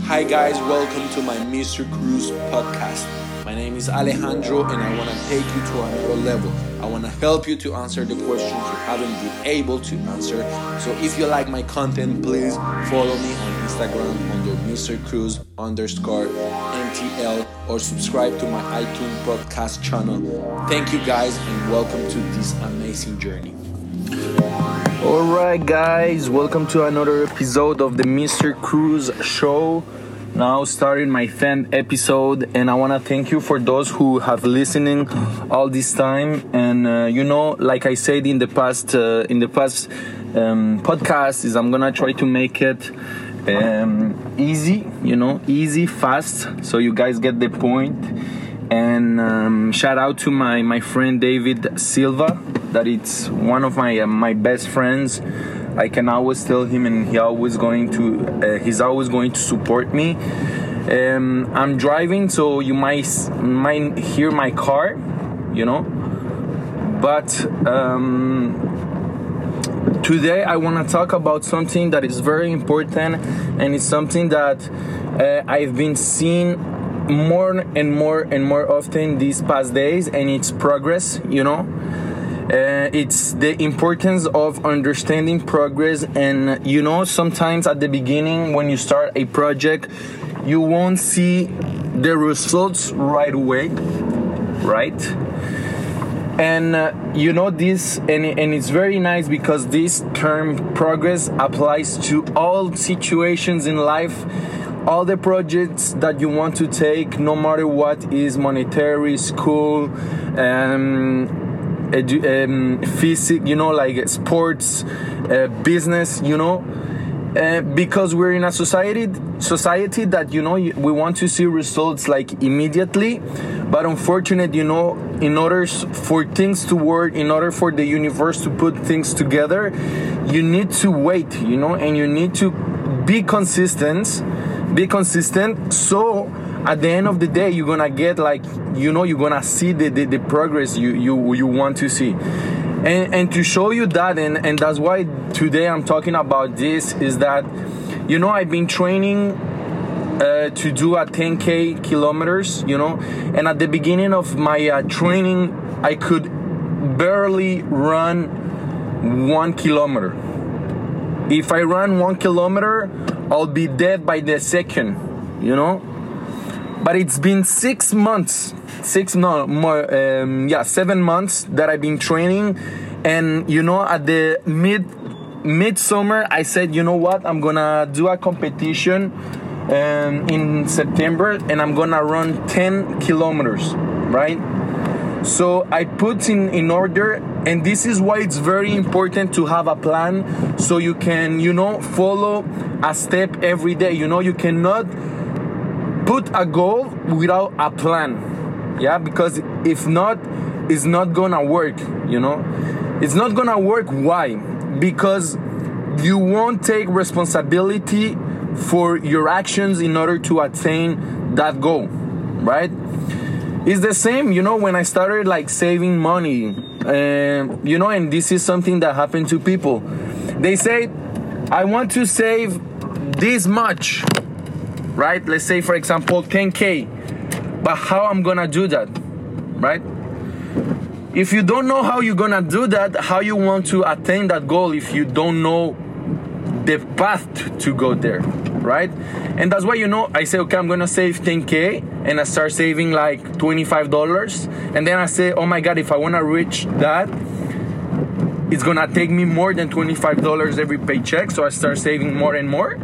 Hi, guys, welcome to my Mr. Cruz podcast. My name is Alejandro, and I want to take you to another level. I want to help you to answer the questions you haven't been able to answer. So, if you like my content, please follow me on Instagram under Mr. Cruz underscore MTL or subscribe to my iTunes podcast channel. Thank you, guys, and welcome to this amazing journey. Alright, guys, welcome to another episode of the Mr. Cruz Show. Now, starting my 10th episode, and I want to thank you for those who have listening all this time. And uh, you know, like I said in the past, uh, in the past um, podcast, is I'm gonna try to make it um, easy, you know, easy, fast, so you guys get the point. And um, shout out to my my friend David Silva that it's one of my uh, my best friends. I can always tell him, and he always going to uh, he's always going to support me. Um, I'm driving, so you might might hear my car, you know. But um, today I want to talk about something that is very important, and it's something that uh, I've been seeing more and more and more often these past days, and it's progress, you know uh, it's the importance of understanding progress and you know sometimes at the beginning when you start a project you won't see the results right away right? And uh, you know this and, and it's very nice because this term progress applies to all situations in life all the projects that you want to take no matter what is monetary school um, edu- um, physics, you know, like sports, uh, business, you know, uh, because we're in a society society that you know we want to see results like immediately, but unfortunately, you know, in order for things to work, in order for the universe to put things together, you need to wait, you know, and you need to be consistent, be consistent, so at the end of the day you're gonna get like you know you're gonna see the, the, the progress you, you you want to see. And and to show you that and and that's why today i'm talking about this is that you know i've been training uh, to do a 10k kilometers you know and at the beginning of my uh, training i could barely run one kilometer. If i run one kilometer i'll be dead by the second you know but it's been six months six no more um, yeah seven months that i've been training. And you know at the mid midsummer i said you know what? I'm gonna do a competition um, in september and i'm gonna run 10 kilometers right? So i put in in order and this is why it's very important to have a plan so you can you know follow a step every day. You know you cannot put a goal without a plan yeah? Because if not it's not gonna work you know? It's not gonna work why? Because you won't take responsibility for your actions in order to attain that goal right? It's the same you know when i started like saving money uh, you know and this is something that happened to people. They say i want to save this much right? Let's say, for example, 10K. But how I'm gonna do that, right? If you don't know how you're gonna do that, how you want to attain that goal if you don't know the path to go there, right? And that's why you know I say, okay, I'm gonna save 10k, and I start saving like $25, and then I say, oh my god, if I wanna reach that, it's gonna take me more than $25 every paycheck, so I start saving more and more,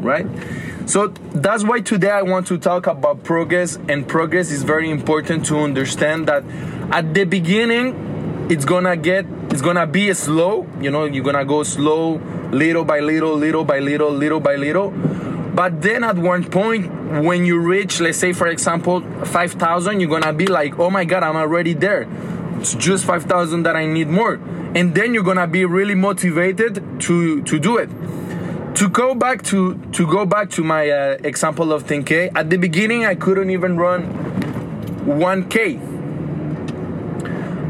right? So that's why today I want to talk about progress, and progress is very important to understand that at the beginning it's gonna get it's gonna be slow, you know, you're gonna go slow, little by little, little by little, little by little. But then at one point, when you reach, let's say for example, 5,000, you're gonna be like, oh my God, I'm already there. It's just 5,000 that I need more. And then you're gonna be really motivated to, to do it to go back to to go back to my uh, example of 10k at the beginning i couldn't even run 1k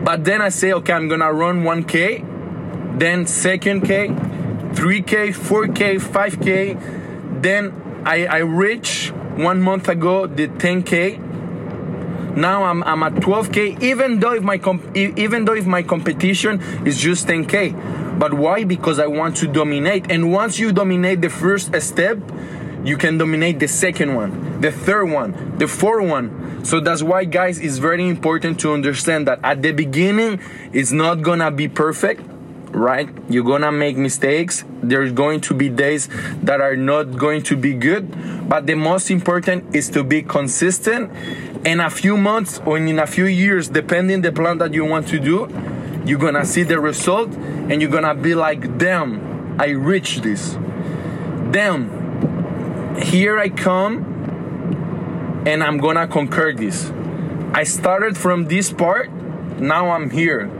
but then i say okay i'm gonna run 1k then second k 3k 4k 5k then I, I reached one month ago the 10k now I'm, I'm at 12k even though if my comp- even though if my competition is just 10k but why because i want to dominate and once you dominate the first step you can dominate the second one the third one the fourth one so that's why guys it's very important to understand that at the beginning it's not gonna be perfect right? You're gonna make mistakes. There's going to be days that are not going to be good, but the most important is to be consistent. In a few months or in a few years, depending the plan that you want to do, you're gonna see the result and you're gonna be like, damn, I reached this. Damn, here I come and I'm gonna conquer this. I started from this part, now I'm here.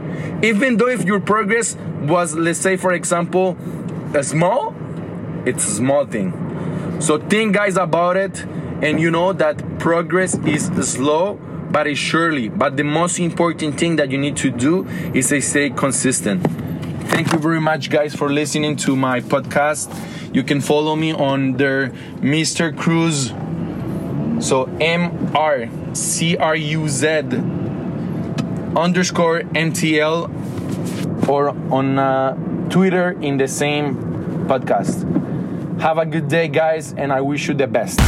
Even though if your progress was, let's say, for example, a small, it's a small thing. So think, guys, about it, and you know that progress is slow, but surely. But the most important thing that you need to do is to stay consistent. Thank you very much, guys, for listening to my podcast. You can follow me on their Mr. Cruz. So M R C R U Z underscore MTL or on uh, Twitter in the same podcast. Have a good day, guys, and I wish you the best.